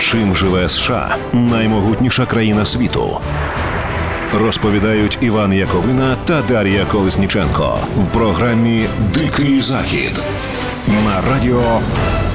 Чим живе США наймогутніша країна світу? Розповідають Іван Яковина та Дар'я Колесніченко в програмі Дикий Захід на радіо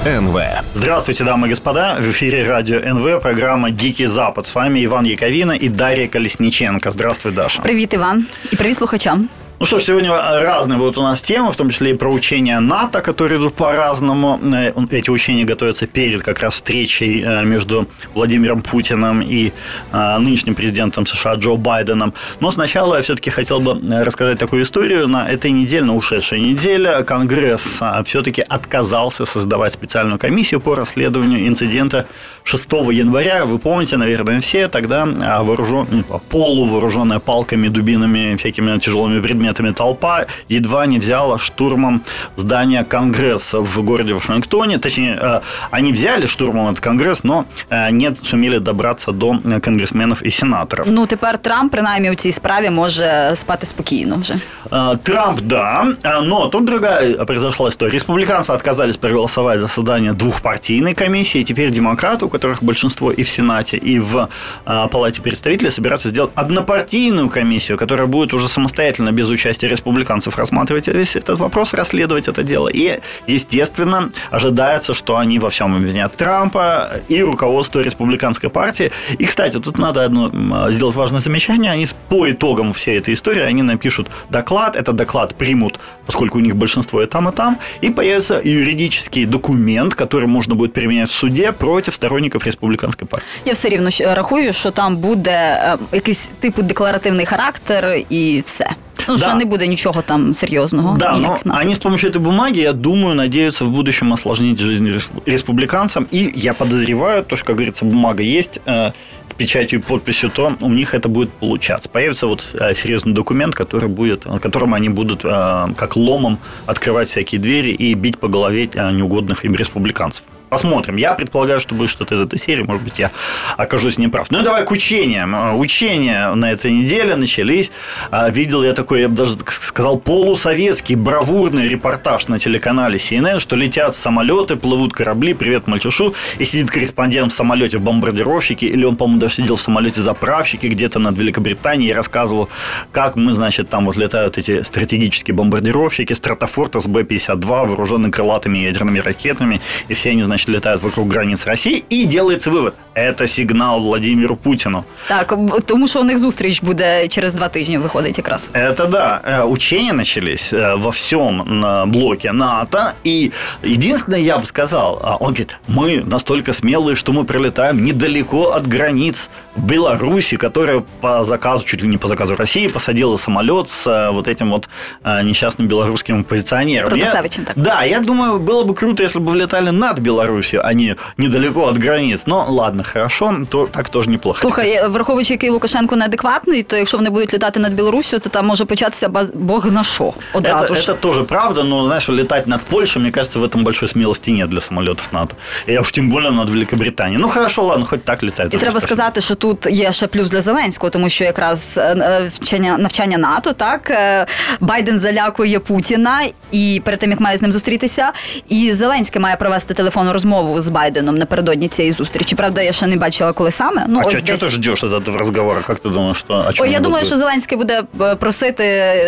НВ. Здравствуйте, дамы и господа. В эфире радио НВ, программа «Дикий Запад». С вами Иван Яковина и Дарья Колесниченко. Здравствуй, Даша. Привіт, Іван, і привіт слухачам. Ну что ж, сегодня разные будут у нас темы, в том числе и про учения НАТО, которые идут по-разному. Э, Эти учения готовятся перед как раз встречей э, между Владимиром Путиным и э, нынешним президентом США Джо Байденом. Но сначала я все-таки хотел бы э, рассказать такую историю. На этой неделе, на ушедшей неделе, Конгресс э, все-таки отказался создавать специальную комиссию по расследованию инцидента 6 января. Вы помните, наверное, все, тогда вооружен... полувооруженная палками, дубинами, всякими тяжелыми предметами толпа едва не взяла штурмом здание Конгресса в городе Вашингтоне. Точнее, э, они взяли штурмом этот Конгресс, но э, не сумели добраться до э, конгрессменов и сенаторов. Ну тепер Трамп, принаймні, у цій справі може спати спокійно вже. Э, Трамп, да, э, но тут другая произошла история. Республиканцы отказались проголосовать за создание двухпартийной комиссии. Теперь демократы, у которых большинство и в Сенате, и в э, Палате представителей, собираются сделать однопартийную комиссию, которая будет уже самостоятельно, без участия республиканцев, рассматривать весь этот вопрос, расследовать это дело. И, естественно, ожидается, что они во всем обвинят Трампа и руководство республиканской партии. И, кстати, тут надо одно сделать важное замечание. Они по итогам всей этой истории, они напишут доклад. Этот доклад примут, поскольку у них большинство и там, и там. И появится юридический документ, который можно будет применять в суде против сторонников республиканской партии. Я все рівно щ- рахую, що там буде якийсь типу декларативний характер і все. Ну, Да. що не буде нічого там серйозного. Да, но ніяк наслідків. они с помощью этой бумаги, я думаю, надеются в будущем осложнить жизнь рес- республиканцам. И я подозреваю, то, что, как говорится, бумага есть э, с печатью и подписью, то у них это будет получаться. Появится вот э, серьезный документ, который будет, э, которым они будут э, как ломом открывать всякие двери и бить по голове э, неугодных им республиканцев. Посмотрим. Я предполагаю, что будет что-то из этой серии. Может быть, я окажусь неправ. Ну давай к учениям. Э, Учения на этой неделе начались. А, Видел я такой, я бы даже сказал, полусоветский бравурный репортаж на телеканале CNN, что летят самолеты, плывут корабли, привет мальчушу, и сидит корреспондент в самолете в бомбардировщике, или он, по-моему, даже сидел в самолете заправщике где-то над Великобританией и рассказывал, как мы, значит, там вот летают эти стратегические бомбардировщики, Стратофорта с Б-52, вооруженные крылатыми ядерными ракетами, и все они, значит, летают вокруг границ России, и делается вывод, это сигнал Владимиру Путину. Так, тому що у них зустріч буде через два тижні, виходить якраз. Это да. Э, Учения начались э, во всем блоке НАТО. И единственное, я бы сказал, а, он говорит, мы настолько смелые, что мы прилетаем недалеко от границ Беларуси, которая по заказу, чуть ли не по заказу России, посадила самолет с э, вот этим вот э, несчастным белорусским оппозиционером. Я- так. Да, я думаю, было бы круто, если бы влетали над Беларусью, а не недалеко от границ. Но ладно, хорошо, то, так тоже неплохо. Слухай, е, враховуючи, який Лукашенко неадекватний, то якщо вони будуть літати над Білоруссю, то там може початися баз- Бог на що одразу это, ж. это тоже правда, но, знаешь, летать над Польшей, мне кажется, в этом большой смелости нет для самолетов НАТО. И уж тем более над Великобританией. Ну, хорошо, ладно, хоть так летает. І уже треба спасибо. сказати, що тут є ще плюс для Зеленського, тому що якраз е, е, вчення навчання НАТО, так е, Байден залякує Путіна і перед тим як має з ним зустрітися, і Зеленський має провести телефонну розмову з Байденом напередодні цієї зустрічі. Правда, я ще не бачила, коли саме. Ну а ось что десь. ты ждешь от этого разговора? Как ты думаешь, что о чем Ой, я они думаю, будут що Зеленський буде е, просити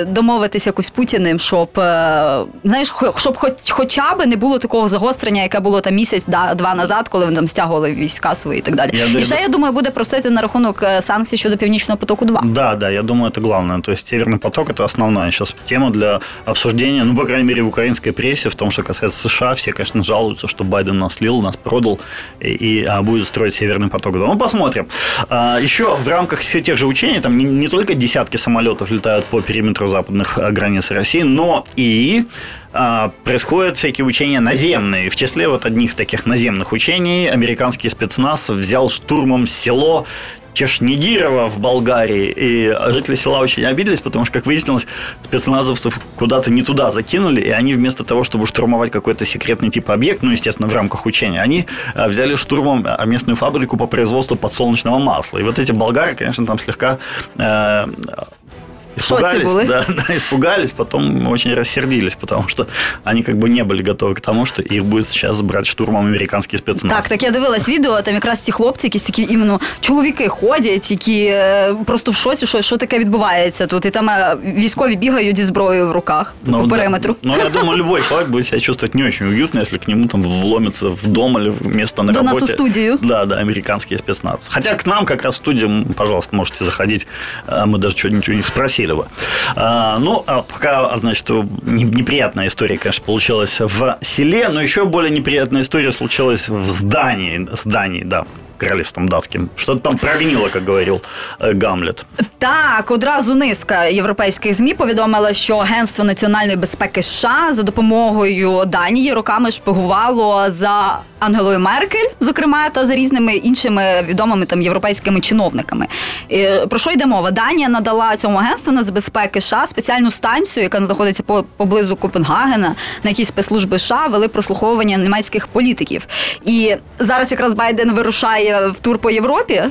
домовитись якось з Путіним, щоб е, знаєш, хо- щоб хоч хоча б не було такого загострення, яке було там місяць да, два назад, коли вони там стягували війська свої і так далі. Я і думаю- ще я думаю, буде просити на рахунок е, санкцій щодо північного потоку 2 Да, да, я думаю, это главное. То есть Северный поток это основная сейчас тема для обсуждения, ну, по крайней мере, в украинской прессе, в том, что касается США, все, конечно, жалуются, что Байден нас слил, нас продал и, и, а, будет строить Северный поток. Ну, посмотрим. А, еще в рамках всех тех же учений, там не, не только десятки самолетов летают по периметру западных а, границ России, но и а, происходят всякие учения наземные. В числе вот одних таких наземных учений американский спецназ взял штурмом село Чешнигирова в Болгарии. И жители села очень обиделись, потому что, как выяснилось, спецназовцев куда-то не туда закинули, и они вместо того, чтобы штурмовать какой-то секретный типа объект, ну, естественно, в рамках учения, они э, взяли штурмом э, местную фабрику по производству подсолнечного масла. И вот эти болгары, конечно, там слегка э, испугались, были? да, да, испугались, потом очень рассердились, потому что они как бы не были готовы к тому, что их будет сейчас брать штурмом американський спецназ. Так, так я дивилась відео, там якраз ці хлопці, якісь такі іменно чоловіки ходять, які е, просто в шоці, що, що таке відбувається тут. І там е, військові бігають зі зброєю в руках Ну, по да. периметру. Ну, я думаю, любой человек будет себя чувствовать не очень уютно, если к нему там вломится в дом или в место на До нас работе. у студию. Да, да, американский спецназ. Хотя к нам как раз в студию, м, пожалуйста, можете заходить. А, Мы даже чего-нибудь у них спросили бы. А, Ну, а пока, значит, не- неприятная история, конечно, получилась в селе, но еще более неприятная история случилась в здании, здании, да, королевством датским. Что-то там прогнило, как говорил э, Гамлет. Так, одразу низка європейських змі повідомила, що Агентство національної безпеки США за допомогою Данії роками шпигувало за Ангелою Меркель, зокрема, та за різними іншими відомими там європейськими чиновниками. І, Про що йде мова? Данія надала цьому агентству нацбезпеки США спеціальну станцію, яка знаходиться по- поблизу Копенгагена, на якій спецслужби США вели прослуховування німецьких політиків. І зараз якраз Байден вирушає в тур по Європі.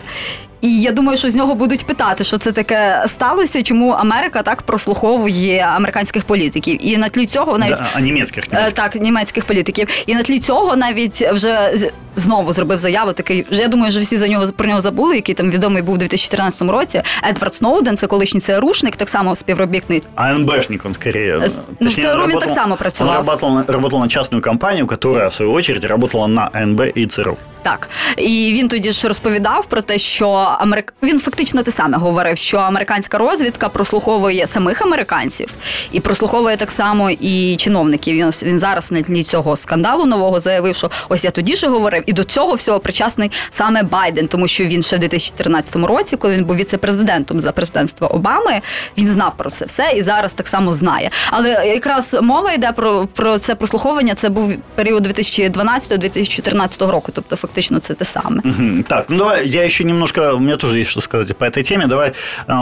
І я думаю, що з нього будуть питати, що це таке сталося, чому Америка так прослуховує американських політиків. І на тлі цього навіть Да, а немецких, Е, так, німецьких політиків. І на тлі цього навіть вже знову зробив заяву. Такий вже я думаю, що всі за нього про нього забули, який там відомий був у 2014 році. Едвард Сноуден, це колишній ЦРУшник, так само співробітник. АНБшник он скорее. Э, ну, в ЦРУ работал- так само працював. Он работал, на- работал на частную компанию, которая, в свою очередь, работала на АНБ и ЦРУ. Так, і він тоді ж розповідав про те, що Америк... він фактично те саме говорив, що американська розвідка прослуховує самих американців і прослуховує так само і чиновників. Він, він зараз на тлі цього скандалу нового заявив, що ось я тоді ж говорив, і до цього всього причасний саме Байден, тому що він ще в 2014 році, коли він був віце-президентом за президентства Обами, він знав про це все і зараз так само знає. Але якраз мова йде про, про це прослуховування. Це був період 2012-2014 року, тобто фактично це те саме. Так, ну я еще немножко, у меня тоже есть что сказать по этой теме. Давай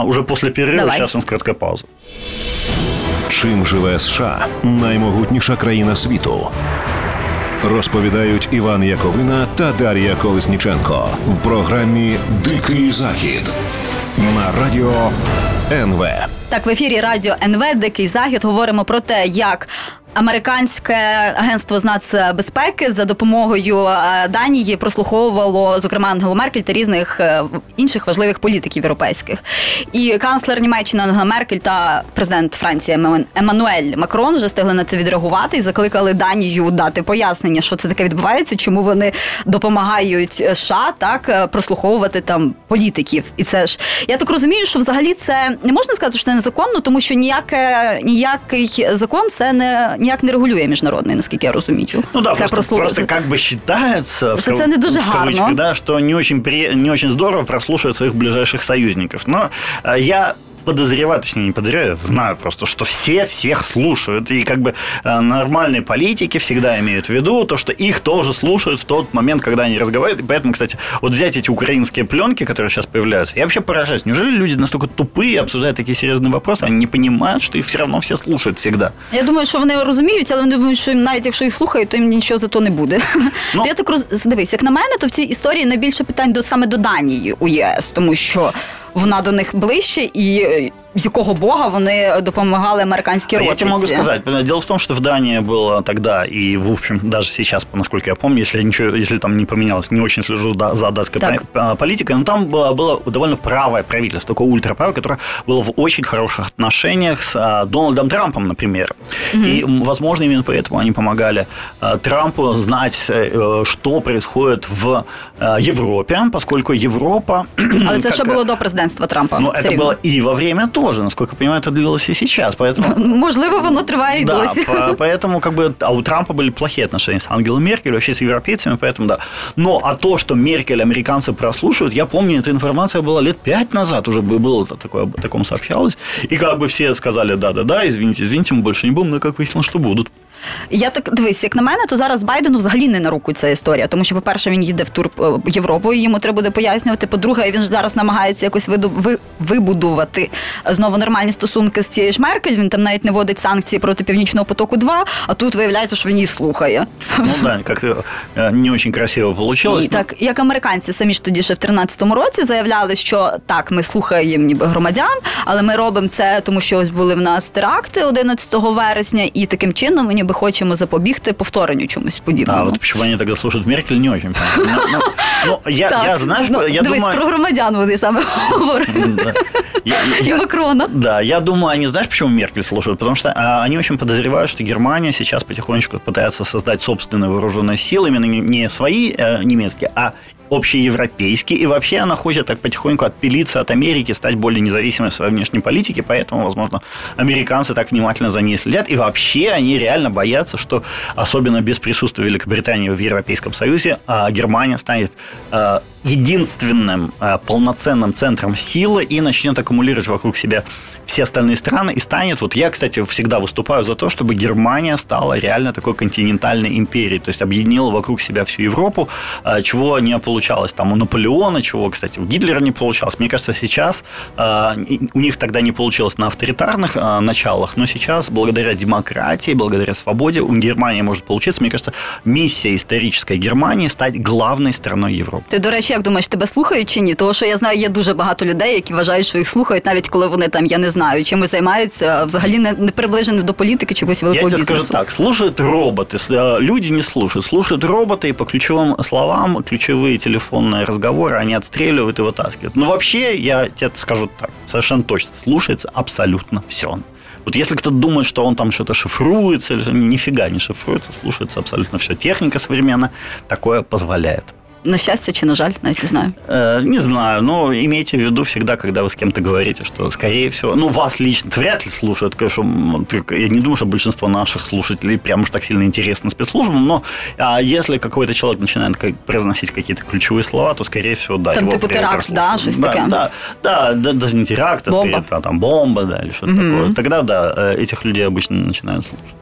уже после перерыва, Давай. сейчас у нас короткая пауза. Чим живе США наймогутніша країна світу? Розповідають Іван Яковина та Дар'я Колесніченко в програмі Дикий Захід на радіо НВ. Так, в ефірі радіо НВ Дикий Захід говоримо про те, як. Американське агентство з нацбезпеки за допомогою е, Данії прослуховувало зокрема Ангелу Меркель та різних е, інших важливих політиків європейських. І канцлер Німеччини Ангела Меркель та президент Франції Еммануель Макрон вже встигли на це відреагувати і закликали Данію дати пояснення, що це таке відбувається, чому вони допомагають США так е, прослуховувати там політиків. І це ж я так розумію, що взагалі це не можна сказати, що це незаконно, тому що ніяке ніякий закон це не ніяк не регулює міжнародний, наскільки я розумію. Ну да, це просто, прослух- просто как бы считается, в, Что кав- это не дуже в кавычках, гарно. да, что не очень, при... не очень здорово прослушивать своих ближайших союзников. Но э, я подозреваю, точнее не подозреваю, знаю просто, что все всех слушают. И как бы э, нормальные политики всегда имеют в виду то, что их тоже слушают в тот момент, когда они разговаривают. И поэтому, кстати, вот взять эти украинские пленки, которые сейчас появляются, я вообще поражаюсь. Неужели люди настолько тупые, обсуждают такие серьезные вопросы, они не понимают, что их все равно все слушают всегда? Я думаю, що вони розуміють, але вони думають, що їм навіть якщо їх слухають, то їм нічого за то не буде. Ну. То я так роз... дивись, як на мене, то в цій історії найбільше питань до саме до Данії у ЄС, тому що вона до них ближче і е, з якого бога вони допомагали американській А Я розвідці. тебе могу сказать. Дело в том, что в Дании было тогда и, в общем, даже сейчас, насколько я помню, если ничего, если там не поменялось, не очень слежу да- за датской Так. по- а, политикой, но там было, было довольно правое правительство, такое ультраправое, которое было в очень хороших отношениях с а, Дональдом Трампом, например. И, м, возможно, именно поэтому они помогали а, Трампу знать, э, что происходит в а, Европе, поскольку Европа... Але це как- ще було до президентства Трампа. Ну, все это рівно. было и во время тоже, насколько я понимаю, это длилось и сейчас, поэтому... Можливо, воно триває і Да, досі. по- поэтому как бы, а у Трампа были плохие отношения с Ангелой Меркель, вообще с европейцами, поэтому да. Но а то, что Меркель американцы прослушивают, я помню, эта информация была лет пять назад уже бы- было такое, об таком сообщалось, и как бы все сказали, да-да-да, извините, извините, мы больше не будем, но как выяснилось, что будут. Я так дивись, як на мене, то зараз Байдену взагалі не на руку ця історія. Тому що, по-перше, він їде в тур е, Європою, йому треба буде пояснювати. По-друге, він ж зараз намагається якось виду, ви, вибудувати знову нормальні стосунки з цією ж Меркель. Він там навіть не вводить санкції проти північного потоку. 2 а тут виявляється, що він її слухає. Ну да, как э, не очень красиво получилось. І так, як американці самі ж тоді ще в 13-му році заявляли, що так, ми слухаємо ніби громадян, але ми робимо це, тому що ось були в нас теракти 11 вересня, і таким чином ми ніби хочемо запобігти повторенню чомусь подібному. А вот почему они тогда слушают Меркель, не очень понятно. Ну, ну, ну, я, так, я, знаешь, ну, я дивись, думаю... про громадян вони саме говорять. Да. Я- І я- Макрона. Да, я думаю, они знаешь, почему Меркель слушают? Потому что а, они очень подозревают, что Германия сейчас потихонечку пытается создать собственные вооруженные силы, именно не- не свои э, немецкие, а общеевропейские. И вообще она хочет так потихоньку отпилиться от Америки, стать более независимой в своей внешней политике, поэтому, возможно, американцы так внимательно за ней следят. И вообще они реально боятся, что, особенно без присутствия Великобритании в Европейском Союзе, а, Германия станет а, единственным а, полноценным центром силы и начнет аккумулировать вокруг себя все остальные страны и станет, вот я, кстати, всегда выступаю за то, чтобы Германия стала реально такой континентальной империей, то есть объединила вокруг себя всю Европу, а, чего не получалось там у Наполеона, чего, кстати, у Гитлера не получалось. Мне кажется, сейчас и- у них тогда не получилось на авторитарных началах, но сейчас благодаря демократии, благодаря свободе у Германии может получиться. Мне кажется, миссия исторической Германии стать главной страной Европы. Ти, до речі, як думаєш, тебе слухають чи ні? Тому що я знаю, є дуже багато людей, які вважають, що їх слухають, навіть коли вони там, я не знаю, чимось займаються, а взагалі не, не приближені до політики чи якогось Я великого тебе бізнесу. скажу так, слушают роботы, с- э, люди не слушают. Слушают роботы, и по ключевым словам, ключевые телефонные разговоры они отстреливают и вытаскивают. Но вообще, я тебе скажу так, совершенно точно, слушается абсолютно все. Вот если кто-то думает, что он там что-то шифруется, или нифига не шифруется, слушается абсолютно все. Техника современная такое позволяет. На щастя чи на жаль, навіть не знаю. Э, Не знаю, но имейте в виду всегда, когда вы с кем-то говорите, что, скорее всего, ну, вас лично вряд ли слушают, конечно, я не думаю, что большинство наших слушателей прям уж так сильно интересно спецслужбам, но а если какой-то человек начинает как- произносить какие-то ключевые слова, то, скорее всего, да, Там прямо теракт, да, щось да? Да, да, да, даже не теракт, а Бомба. скорее, да, там бомба, да, или что-то такое. Тогда, да, э, этих людей обычно начинают слушать.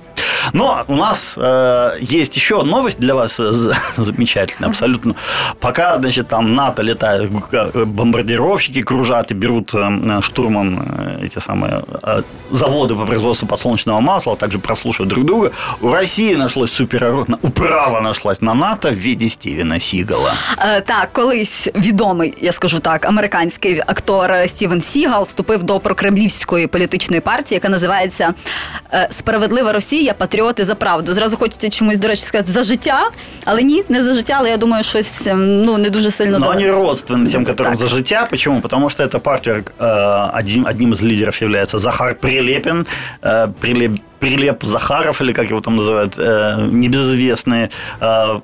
Но у нас э, есть еще новость для вас э, з- замечательная, абсолютно. Пока, значит, там НАТО летает, э, бомбардировщики кружат и берут э, штурмом э, эти самые э, заводы по производству подсолнечного масла, а также прослушивают друг друга, у России нашлось суперорудно, управа нашлась на НАТО в виде Стивена Сигала. Е, так, колись відомий, я скажу так, американський актор Стівен Сігал вступив до прокремлівської політичної партії, яка називається е, Справедлива Росія, Патріоти за правду. Зразу хочете чомусь, до речі, сказати за життя, але ні, не за життя, але я думаю, щось ем, ну не дуже сильно Но далеко. они родственны тем, которым Так. за життя. Почему? Потому что эта партия, э, один, одним из лидеров является Захар Прилепин, э, Прилеп, Прилеп Захаров, или как его там называют, э, небезызвестный э,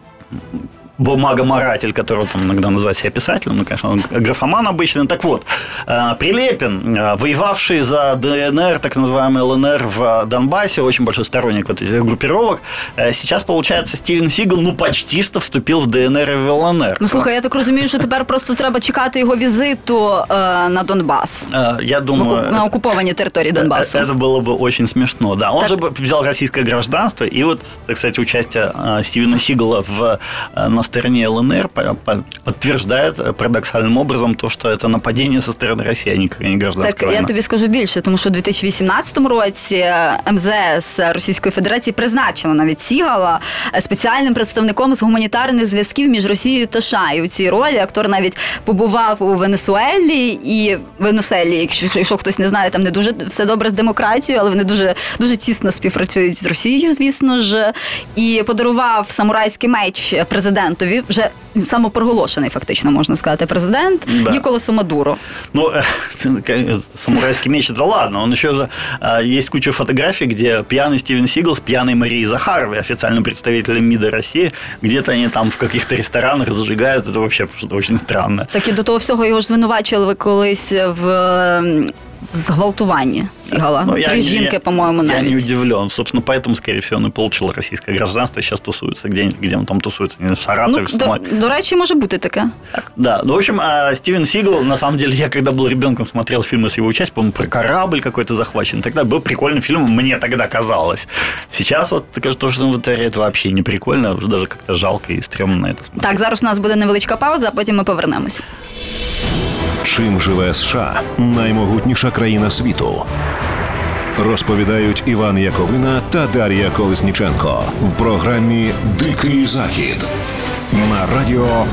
бумагоморатель, которого там иногда называют себя писателем, ну, конечно, он графоман обычный. Так вот, э, Прилепин, э, воевавший за ДНР, так называемый ЛНР в Донбассе, очень большой сторонник вот этих группировок, э, сейчас, получается, Стивен Сигал, ну, почти что вступил в ДНР и в ЛНР. Ну слухай, я так розумію, що тепер просто треба чекати його візиту е, на Донбас. Э, Я В думаю, оку- на окупованій території Донбасу. Это было бы очень смешно, да. Он Так. же бы взял российское гражданство, и вот, так сказать, участие э, Стивена Сигала в, э, на стороне ЛНР по- по- подтверждает э, парадоксальным образом то, что это нападение со стороны России, а не, не гражданская Так, я война. тобі скажу більше, тому що у 2018 році е, МЗС Російської Федерації призначила навіть Сігала е, спеціальним представником з гуманітарних зв'язків між Росією та США. І у цій ролі актор навіть побував у Венесуелі і Венесуелі, якщо, якщо хтось не знає, там не дуже все добре з демократією, але вони дуже дуже тісно співпрацюють з Росією, звісно ж, і подарував самурайський меч президентові. Вже самопроголошений, фактично можна сказати, президент Да. Ніколасу Мадуро. Ну, э, самурайский меч, это ладно. Он еще э, есть куча фотографий, где пьяный Стивен Сигал с пьяной Марией Захаровой, официальным представителем МИДа России, где-то они там в каких-то ресторанах зажигают. Это вообще что-то очень странное. Так і до того всього його ж звинувачили колись в ем, в зґвалтуванні Сігала. Ну, я Три не- жінки, я- по-моєму, Я не навіть. удивлен. Собственно, поэтому, скорее всего, он и получил российское гражданство и сейчас тусуется. Где, где он там тусуется? Не знаю, в Саратове, Ну, в до, Самаре. до речі, може бути таке. Так. Да, ну, в общем, а, Стивен Сигал, на самом деле, я когда был ребенком, смотрел фильмы с его участием, по-моему, про корабль какой-то захвачен. Тогда был прикольный фильм, мне тогда казалось. Сейчас вот такое, то, что он вытворяет, вообще не прикольно, уже даже как-то жалко и стрёмно на это смотреть. так, зараз у нас буде невеличка пауза, а потім ми повернемось. Чим живе США наймогутніша країна світу? Розповідають Іван Яковина та Дар'я Колесніченко в програмі Дикий Захід на радіо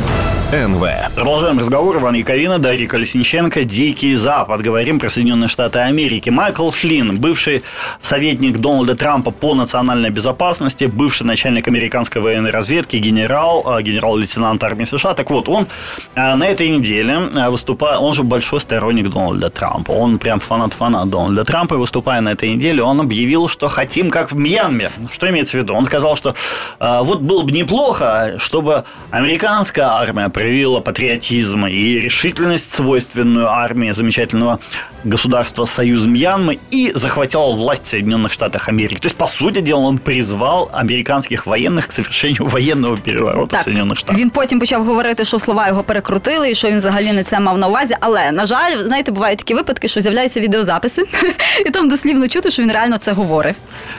НВ. Продолжаем разговор. Иван Яковина, Дарья Колесниченко, Дикий Запад. Говорим про Соединенные Штаты Америки. Майкл Флинн, бывший советник Дональда Трампа по национальной безопасности, бывший начальник американской военной разведки, генерал, э, генерал-лейтенант армии США. Так вот, он э, на этой неделе э, выступая, он же большой сторонник Дональда Трампа. Он прям фанат-фанат Дональда Трампа. И выступая на этой неделе, он объявил, что хотим как в Мьянме. Что имеется в виду? Он сказал, что вот было бы неплохо, чтобы американская армия проявила патриотизм и решительность, свойственную армии замечательного государства Союз Мьянмы, и захватила власть в Соединенных Штатах Америки. То есть, по сути дела, он призвал американских военных к совершению военного переворота в Так, Соединенных Штатах. він потім почав говорити, що слова його перекрутили і що він взагалі не це мав на увазі. Але на жаль, знаєте, бувають такі випадки, що з'являються відеозаписи, і там дослівно чути, що він реально це говорить.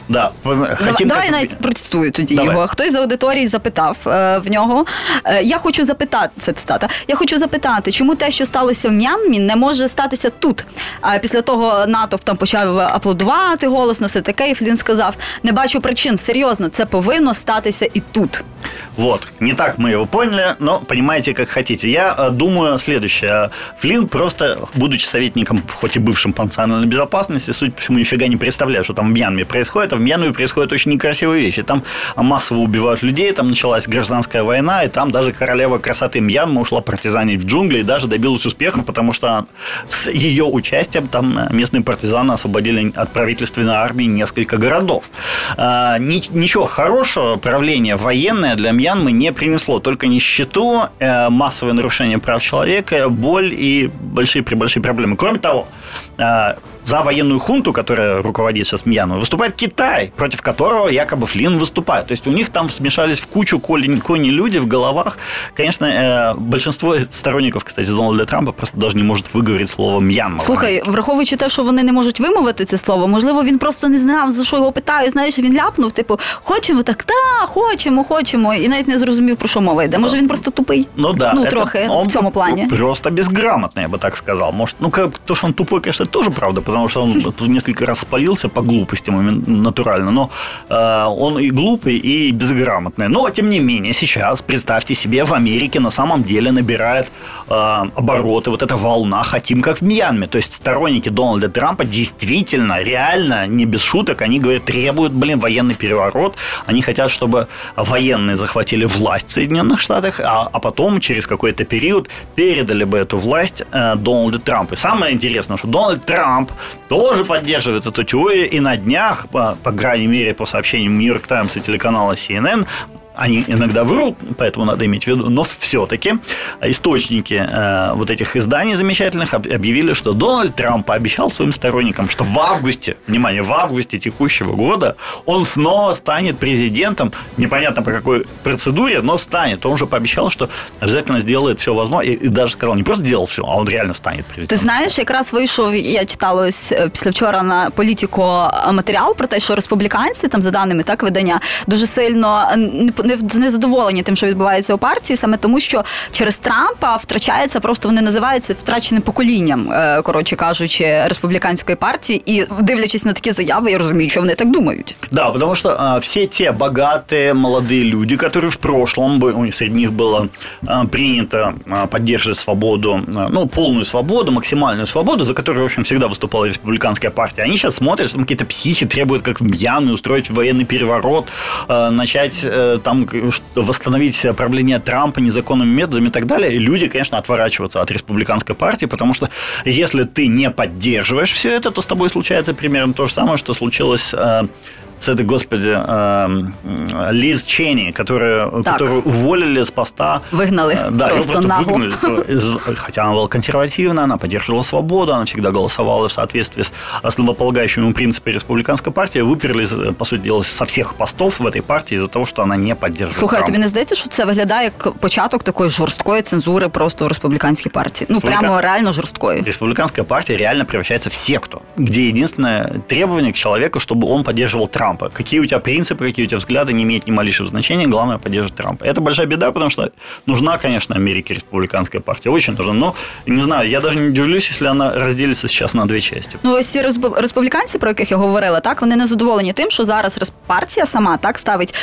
Да, Давай, хотим давай как- навіть протестую тоді Давай. його. Хтось з аудиторії запитав е, в нього. Е, я хочу запитати, це цитата. Я хочу запитати, чому те, що сталося в М'янмі, не може статися тут. А після того натовп там почав аплодувати голосно, все таке. І Флін сказав: не бачу причин. Серйозно, це повинно статися і тут. Вот, не так мы его поняли, но понимаете, как хотите. Я э, думаю следующее. Флинн просто, будучи советником, хоть и бывшим по национальной безопасности, судя по всему, нифига не представляет, что там в Мьянме происходит. А в Мьянме происходят очень некрасивые вещи. Там массово убивают людей, там началась гражданская война, и там даже королева красоты Мьянмы ушла партизанить в джунгли и даже добилась успеха, потому что с ее участием там местные партизаны освободили от правительственной армии несколько городов. А, ни- Ничего хорошего правление военное для Мьянмы не принесло. Только нищету, э, массовые нарушения прав человека, боль и большие-пребольшие проблемы. Кроме того, э, за военную хунту, которая руководит сейчас Мьянмой, выступает Китай, против которого якобы Флинн выступает. То есть у них там смешались в кучу кони, кони люди в головах. Конечно, э, большинство сторонников, кстати, Дональда Трампа просто даже не может выговорить слово Мьянма. Слухай, враховуючи те, що вони не можуть вимовити це слово, можливо, він просто не знав, за що його питають. Знаєш, він ляпнув, типу, хочемо так, та, хочемо, хочемо, і навіть не зрозумів, про що мова йде. Може, він просто тупий? Ну да. Ну, это трохи он в цьому плані. Просто безграмотный, я бы так сказал. Может, ну, как, то, что он тупой, конечно, это тоже правда, потому что он несколько раз спалился по глупости натурально. Но э, он и глупый, и безграмотный. Но, тем не менее, сейчас, представьте себе, в Америке на самом деле набирает э, обороты вот эта волна «хотим как в Мьянме». То есть сторонники Дональда Трампа действительно, реально, не без шуток, они говорят, требуют, блин, военный переворот. Они хотят, чтобы военные захватили власть в Соединенных Штатах, а, а потом через какой-то период передали бы эту власть э, Дональду Трампу. И самое интересное, что Дональд Трамп тоже поддерживает эту теорию, и на днях, по, по крайней мере, по сообщениям Нью-Йорк Таймс и телеканала CNN, они иногда врут, поэтому надо иметь в виду, но все-таки источники э, вот этих изданий замечательных об- объявили, что Дональд Трамп пообещал своим сторонникам, что в августе, внимание, в августе текущего года он снова станет президентом, непонятно по какой процедуре, но станет. Он уже пообещал, что обязательно сделает все возможное, и, и даже сказал, не просто сделал все, а он реально станет Ти президентом. знаєш, якраз вийшов, я читала ось е, після вчора на політико матеріал про те, що республіканці, там за даними так видання, дуже сильно е, не- не незадоволені тим, що відбувається у партії, саме тому, що через Трампа втрачається просто вони називаються втраченим поколінням, е, коротше кажучи, республіканської партії. І дивлячись на такі заяви, я розумію, що вони так думають. Да, потому что а, все те богатые молодые люди, которые в прошлом, бы, у них среди них было а, принято а, поддерживать свободу, а, ну, полную свободу, максимальную свободу, за которую, в общем, всегда выступала республиканская партия, они сейчас смотрят, что там какие-то психи требуют, как в Мьянме, устроить военный переворот, а, начать э, там восстановить правление Трампа незаконными методами и так далее. И люди, конечно, отворачиваются от республиканской партии, потому что если ты не поддерживаешь все это, то с тобой случается примерно то же самое, что случилось э, с этой, господи, эм, Лиз Ченни, которая, которую уволили с поста. Выгнали Э, Да, ее просто просто нагло. выгнали. Из- Хотя она была консервативна, она поддерживала свободу, она всегда голосовала в соответствии с основополагающими принципами республиканской партии. Выперли, из- по сути дела, со всех постов в этой партии из-за того, что она не поддерживает Слухай, Трампа. тобі не здається, що це виглядає як початок такої жорсткої цензури просто у республіканській партії? Ну Республіка- прямо реально жорсткої. Республиканская партия реально превращается в секту, где единственное требование к человеку, чтобы он поддерживал Трампа. Какие у тебя принципы, какие у тебя взгляды, не имеет ни малейшего значения, главное поддерживать Трампа. Это большая беда, потому что нужна, конечно, Америке республиканская партия, очень нужна, но, не знаю, я даже не удивлюсь, если она разделится сейчас на две части. Ну, ось ці респу- республіканці, про яких я говорила, так вони не задоволені тим, що зараз рес- партія сама так ставить.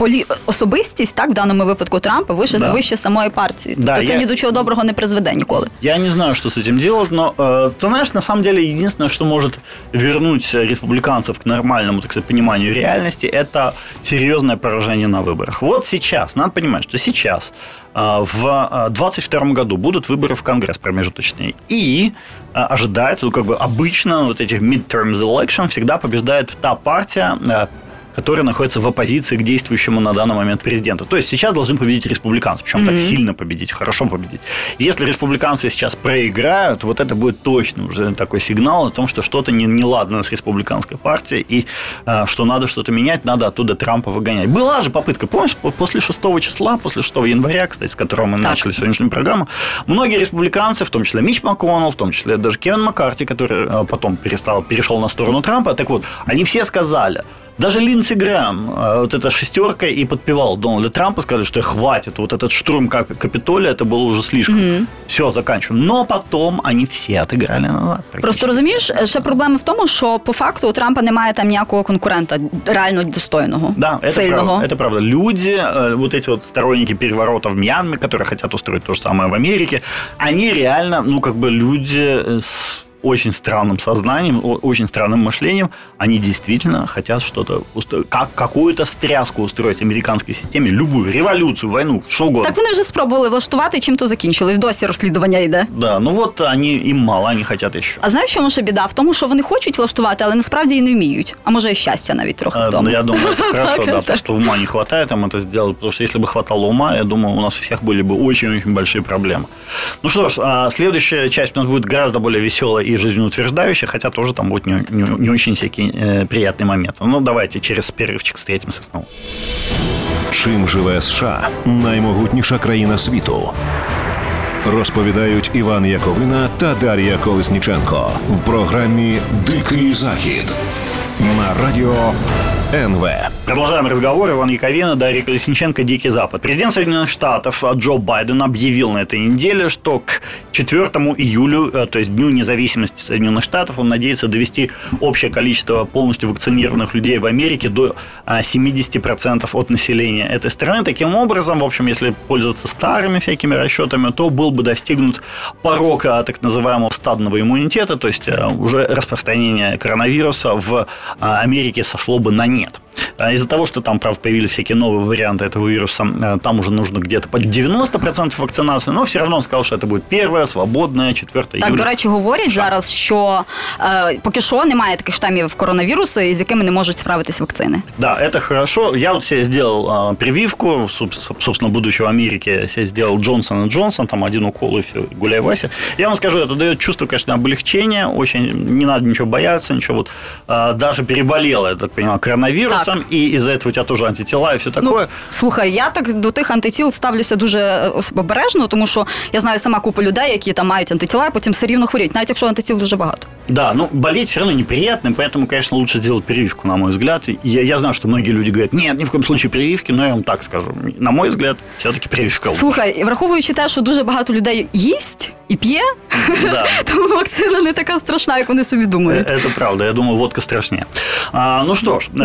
Полі... особистість, так, в даному випадку Трампа, вище, Да. вище самої партії. Да, Тобто це я- ні до чого доброго не призведе ніколи. Я не знаю, что с этим делать, но э, ты знаешь, на самом деле единственное, что может вернуть э, республиканцев к нормальному, так сказать, пониманию реальности, это серьезное поражение на выборах. Вот сейчас, надо понимать, что сейчас э, в 2022 году будут выборы в Конгресс промежуточные, и э, ожидается, ну как бы обычно вот этих midterms election всегда побеждает та партия, э, которая находится в оппозиции к действующему на данный момент президенту. То есть сейчас должны победить республиканцы, причем так сильно победить, хорошо победить. Если республиканцы сейчас проиграют, вот это будет точно уже такой сигнал о том, что что-то не, неладно с республиканской партией, и э, что надо что-то менять, надо оттуда Трампа выгонять. Была же попытка, помнишь, по- после 6 числа, после 6 января, кстати, с которого мы Так. начали сегодняшнюю программу, многие республиканцы, в том числе Мич МакКоннелл, в том числе даже Кевин Маккарти, который э, потом перестал, перешел на сторону Трампа, так вот, они все сказали, даже Линдси Грэм, э, вот эта шестерка и подпевал Дональда Трампа, сказали, что хватит, вот этот штурм Кап- Капитолия, это было уже слишком. Все, заканчиваем. Но потом они все отыграли назад. Просто практически. розумієш, ще проблема в тому, що по факту у Трампа немає там ніякого конкурента реально достойного, Да, это сильного. правда, это правда. Люди, э, вот эти вот сторонники переворота в Мьянме, которые хотят устроить то же самое в Америке, они реально, ну, как бы люди э, с очень странным сознанием, о- очень странным мышлением, они действительно хотят что-то, устро- как, какую-то стряску устроить в американской системе, любую, революцию, войну, что угодно. Так вони вже спробували влаштувати, чим то закінчилось. Досі розслідування йде. Да, ну вот они, им мало, они хотят еще. А знаєш, в чому ще біда? В тому, що вони хочуть влаштувати, але насправді і не вміють. А може і щастя навіть трохи в Э, тому. ну, Я думаю, это хорошо, Так, да, так. просто ума не хватает им это сделать, потому что если бы хватало ума, я думаю, у нас у всех были бы очень-очень большие проблемы. Ну что ж, а, следующая часть у нас будет гораздо более веселая и жизнеутверждающая, хотя тоже там будут не, не- не очень всякие э, приятные моменты. Ну, давайте через перерывчик встретимся снова. Чим живе США наймогутніша країна світу? Розповідають Іван Яковина та Дар'я Колесніченко в програмі Дикий Захід На радіо НВ. Продолжаем разговор. Иван Яковина, Дарья Колесниченко, Дикий Запад. Президент Соединенных Штатов а, Джо Байден объявил на этой неделе, что к 4 июлю, э, то есть Дню независимости Соединенных Штатов, он надеется довести общее количество полностью вакцинированных людей в Америке до а, 70% от населения этой страны. Таким образом, в общем, если пользоваться старыми всякими расчетами, то был бы достигнут порог а, так называемого стадного иммунитета, то есть а, уже распространение коронавируса в а, Америке сошло бы на нет. А Из-за того, что там, правда, появились всякие новые варианты этого вируса, э, там уже нужно где-то под 90% вакцинации, но все равно он сказал, что это будет первое, свободное, 4 Так, июля. до речі, говорять зараз, що е, поки що немає таких штамів коронавірусу, з якими не можуть справитись вакцини. Да, это хорошо. Я вот себе сделал а, прививку, соб- собственно, будучи в Америке, я себе сделал Джонсон и Джонсон, там один укол и все, гуляй Вася. Я вам скажу, это дает чувство, конечно, облегчения, очень не надо ничего бояться, ничего вот. а, даже переболела, я так понимаю, коронавирусом, и из-за этого у тебя тоже антитела и все такое. Ну, слухай, я так до тих антитіл ставлюся дуже е, ос- обережно, тому що я знаю сама купу людей, які там мають антитіла, і потім все рівно хворіють, навіть якщо антитіл дуже багато. Да, ну болеть все равно неприятно, поэтому, конечно, лучше сделать прививку, на мой взгляд. И Я, я знаю, что многие люди говорят, нет, ни в коем случае прививки, но я вам так скажу. На мой взгляд, все-таки прививка лучше. Слухай, і враховуючи те, що дуже багато людей їсть і п'є, Да. тому вакцина не така страшна, як вони собі думають. Э, Это правда. Я думаю, водка страшнее. А, ну что ж, Не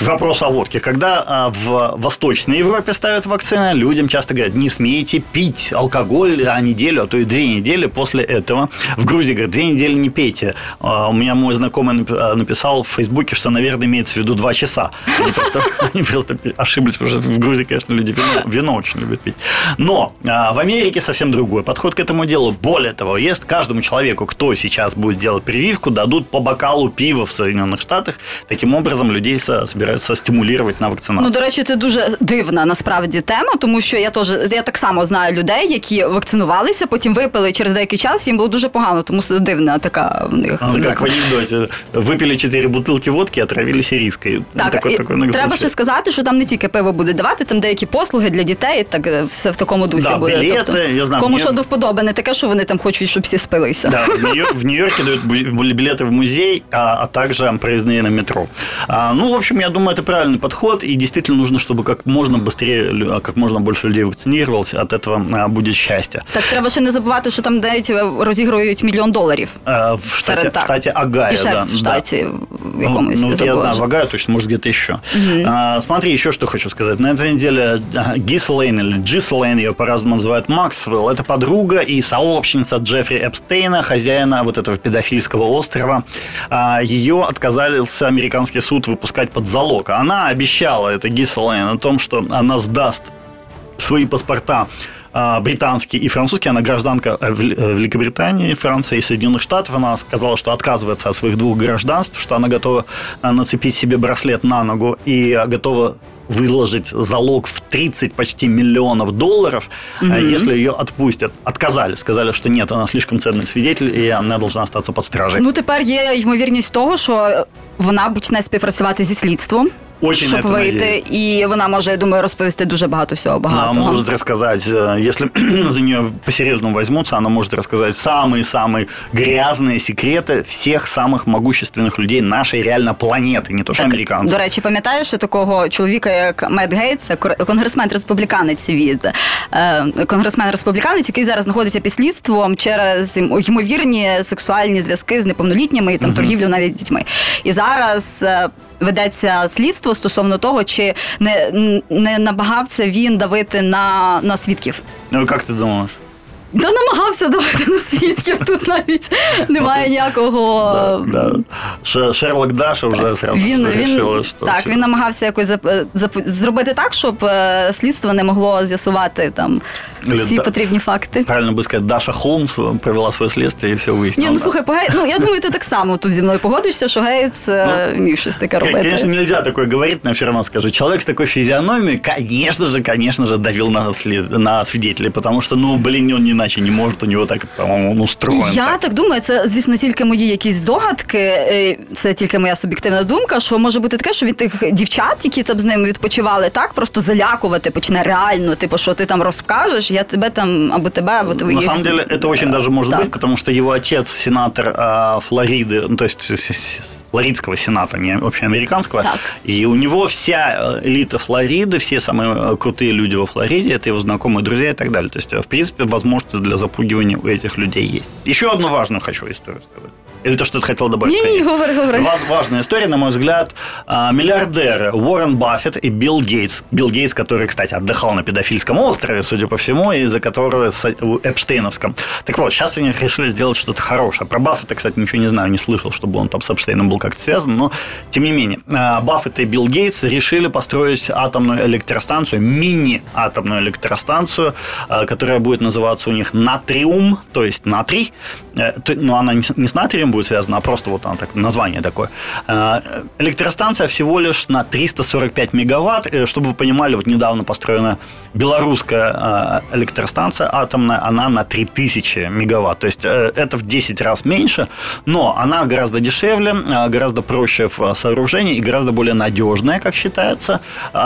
вопрос о водке. Когда а, в Восточной Европе ставят вакцины, людям часто говорят, не смейте пить алкоголь а неделю, а то и две недели после этого. В Грузии говорят, две недели не пейте. А, у меня мой знакомый а, написал в Фейсбуке, что, наверное, имеется в виду два часа. Они просто, они просто ошиблись, потому что в Грузии, конечно, люди вино, очень любят пить. Но в Америке совсем другой подход к этому делу. Более того, есть каждому человеку, кто сейчас будет делать прививку, дадут по бокалу пива в Соединенных Штатах. Таким образом, людей собираються стимулювати на вакцинацію. Ну, до речі, це дуже дивна насправді тема, тому що я теж я так само знаю людей, які вакцинувалися, потім випили через деякий час. Їм було дуже погано, тому дивна така в них. Ну, як в анекдоті. Випили чотири бутилки водки, отравилися різкою. Так, такой, і такой треба ще сказати, що там не тільки пиво буде давати, там деякі послуги для дітей, так е, все в такому дусі да, буде. Білети, тобто, я знаю, кому що до вподоби, не таке, що вони там хочуть, щоб всі спилися. Да, в Нью-Йорке дают билеты в музей, а, а также проездные на метро. А, ну, в общем, я думаю, это правильный подход, и действительно нужно, чтобы как можно быстрее, как можно больше людей вакцинировалось, от этого а, будет счастье. Так треба ще не забувати, що там навіть розігрують мільйон доларів. А, в, штате, в штате Агая, и да. в штате да. в якомусь. Ну, ну я знаю, в Агая точно, может, где-то еще. Угу. А, смотри, еще что хочу сказать. На этой неделе Гислейн или Джислейн, ее по-разному называют Максвелл, это подруга и сообщница Джеффри Эпстейна, хозяина вот этого педофильского острова. А, ее отказался американский суд выпускать под залог. она обещала, это Гислейн, о том, что она сдаст свои паспорта а, британский и французский. Она гражданка э, Великобритании, Франции и Соединенных Штатов. Она сказала, что отказывается от своих двух гражданств, что она готова э, нацепить себе браслет на ногу и готова выложить залог в 30 почти миллионов долларов, mm-hmm. если ее отпустят. Отказали, сказали, що нет, вона слишком ценний свидетель, і вона должна остатися під стражею. Ну тепер є ймовірність того, що вона почне співпрацювати зі слідством. Очень щоб вийти, і вона може, я думаю, розповісти дуже багато всього багато. Она может рассказать, если за нее по-серьезному возьмутся, она может рассказать самые-самые грязные секреты всех самых могущественных людей нашей реально планети, не то що американців. До речі, пам'ятаєш такого чоловіка, як Мед Гейтс, конгресмен республіканець від е, конгресмен республіканець, який зараз знаходиться під слідством через ймовірні сексуальні зв'язки з неповнолітніми і там угу. торгівлю навіть дітьми. І зараз е, ведеться слідство стосовно того, чи не не намагався він давити на, на свідків. Ну як ти думаєш? Та намагався давати на свідків, тут навіть немає ніякого. Да, да. Шерлок Даша вже він, він, Так, він намагався якось зробити так, щоб е, слідство не могло з'ясувати там всі потрібні факти. Правильно би сказати, Даша Холмс провела своє слідство і все вияснила. Ні, ну слухай, по ну я думаю, ти так само тут зі мною погодишся, що Гейтс е, ну, міг щось таке робити. Конечно, нельзя такое говорить, но все равно скажу. Человек с такой физиономией, конечно же, конечно же, давил на, след... на свидетелей, потому что, ну, блин, он не іначе не може, у нього так, по-моєму, устроєно. Я так. так думаю, це, звісно, тільки мої якісь здогадки, е, це тільки моя суб'єктивна думка, що може бути таке, що від тих дівчат, які там з ними відпочивали, так просто залякувати почне реально, типу, що ти там розкажеш, я тебе там, або тебе, або твоїх... На самом деле, это очень даже может так. быть, потому что его отец, сенатор а, Флориды, ну, то есть флоридского сената, не общеамериканского. Так. И у него вся элита Флориды, все самые крутые люди во Флориде, это его знакомые, друзья и так далее. То есть, в принципе, возможности для запугивания у этих людей есть. Еще одну важную хочу историю сказать. Или то, что ты хотел добавить? Не, не, говори, говори. Важная история, на мой взгляд. А, миллиардеры Уоррен Баффет и Билл Гейтс. Билл Гейтс, который, кстати, отдыхал на педофильском острове, судя по всему, из-за которого в Эпштейновском. Так вот, сейчас они решили сделать что-то хорошее. Про Баффета, кстати, ничего не знаю, не слышал, чтобы он там с Эпштейном был как-то связан, но тем не менее. А, Баффет и Билл Гейтс решили построить атомную электростанцию, мини-атомную электростанцию, а, которая будет называться у них Натриум, то есть натрий. Э, но она не с натрием будет связана, а просто вот она так, название такое. Э, электростанция всего лишь на 345 мегаватт. Э, чтобы вы понимали, вот недавно построена белорусская э, электростанция атомная, она на 3000 мегаватт. То есть это в 10 раз меньше, но она гораздо дешевле, гораздо проще в сооружении и гораздо более надежная, как считается.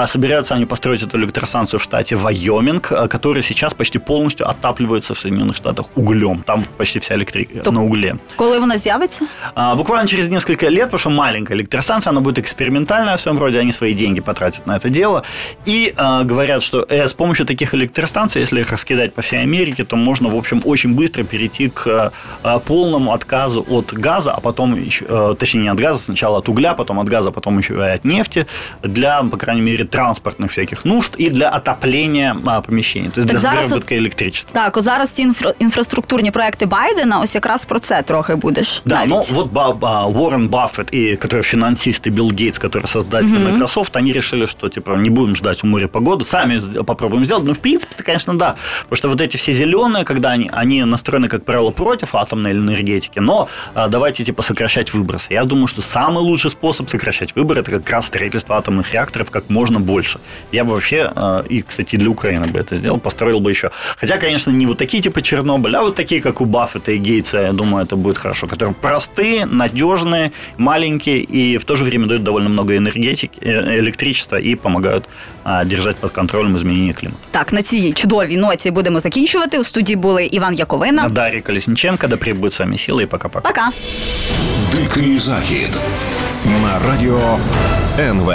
Собираются они построить эту электростанцию в штате Вайоминг, который сейчас почти полностью отапливается в Соединенных Штатах углем. Там почти вся электрика на угле. Коли вона з'явиться? А, буквально через несколько лет, потому что маленькая электростанция, она будет экспериментальная в своем роде, они свои деньги потратят на это дело. И а, говорят, что э, с помощью таких электростанций, если их раскидать по всей Америке, то можно, в общем, очень быстро перейти к а, полному отказу от газа, а потом, еще, а, точнее, не от газа, сначала от угля, потом от газа, потом еще и от нефти, для, по крайней мере, транспортных всяких нужд и для отопления а, помещений, то есть Так для зараз заробітка електричества. Так, от зараз ці інфра- інфраструктурні проекти Байдена, ось якраз про це трохи будеш. Да, но вот Уоррен Баффет, и, который финансист, и Билл Гейтс, который создатель Microsoft, они решили, что типа не будем ждать у моря погоды, сами попробуем сделать. Ну, в принципе, конечно, да. Потому что вот эти все зеленые, когда они, они настроены, как правило, против атомной энергетики, но а, давайте типа сокращать выбросы. Я думаю, что самый лучший способ сокращать выборы это как раз строительство атомных реакторов как можно больше. Я бы вообще, а, и, кстати, для Украины бы это сделал, построил бы еще. Хотя, конечно, не вот такие типа Чернобыль, а вот такие, как у Баффета и Гейтса, я думаю, это будет хорошо. Которые простые, надежные, маленькие и в то же время дают довольно много энергетики, э, электричества и помогают а, держать под контролем изменения климата. Так, на цій чудовій ноті будемо закінчувати. У студії були Іван Яковина. Дарья Колесниченко, да пребудет с вами сила и пока-пока. Пока. Дикий захід на радіо НВ.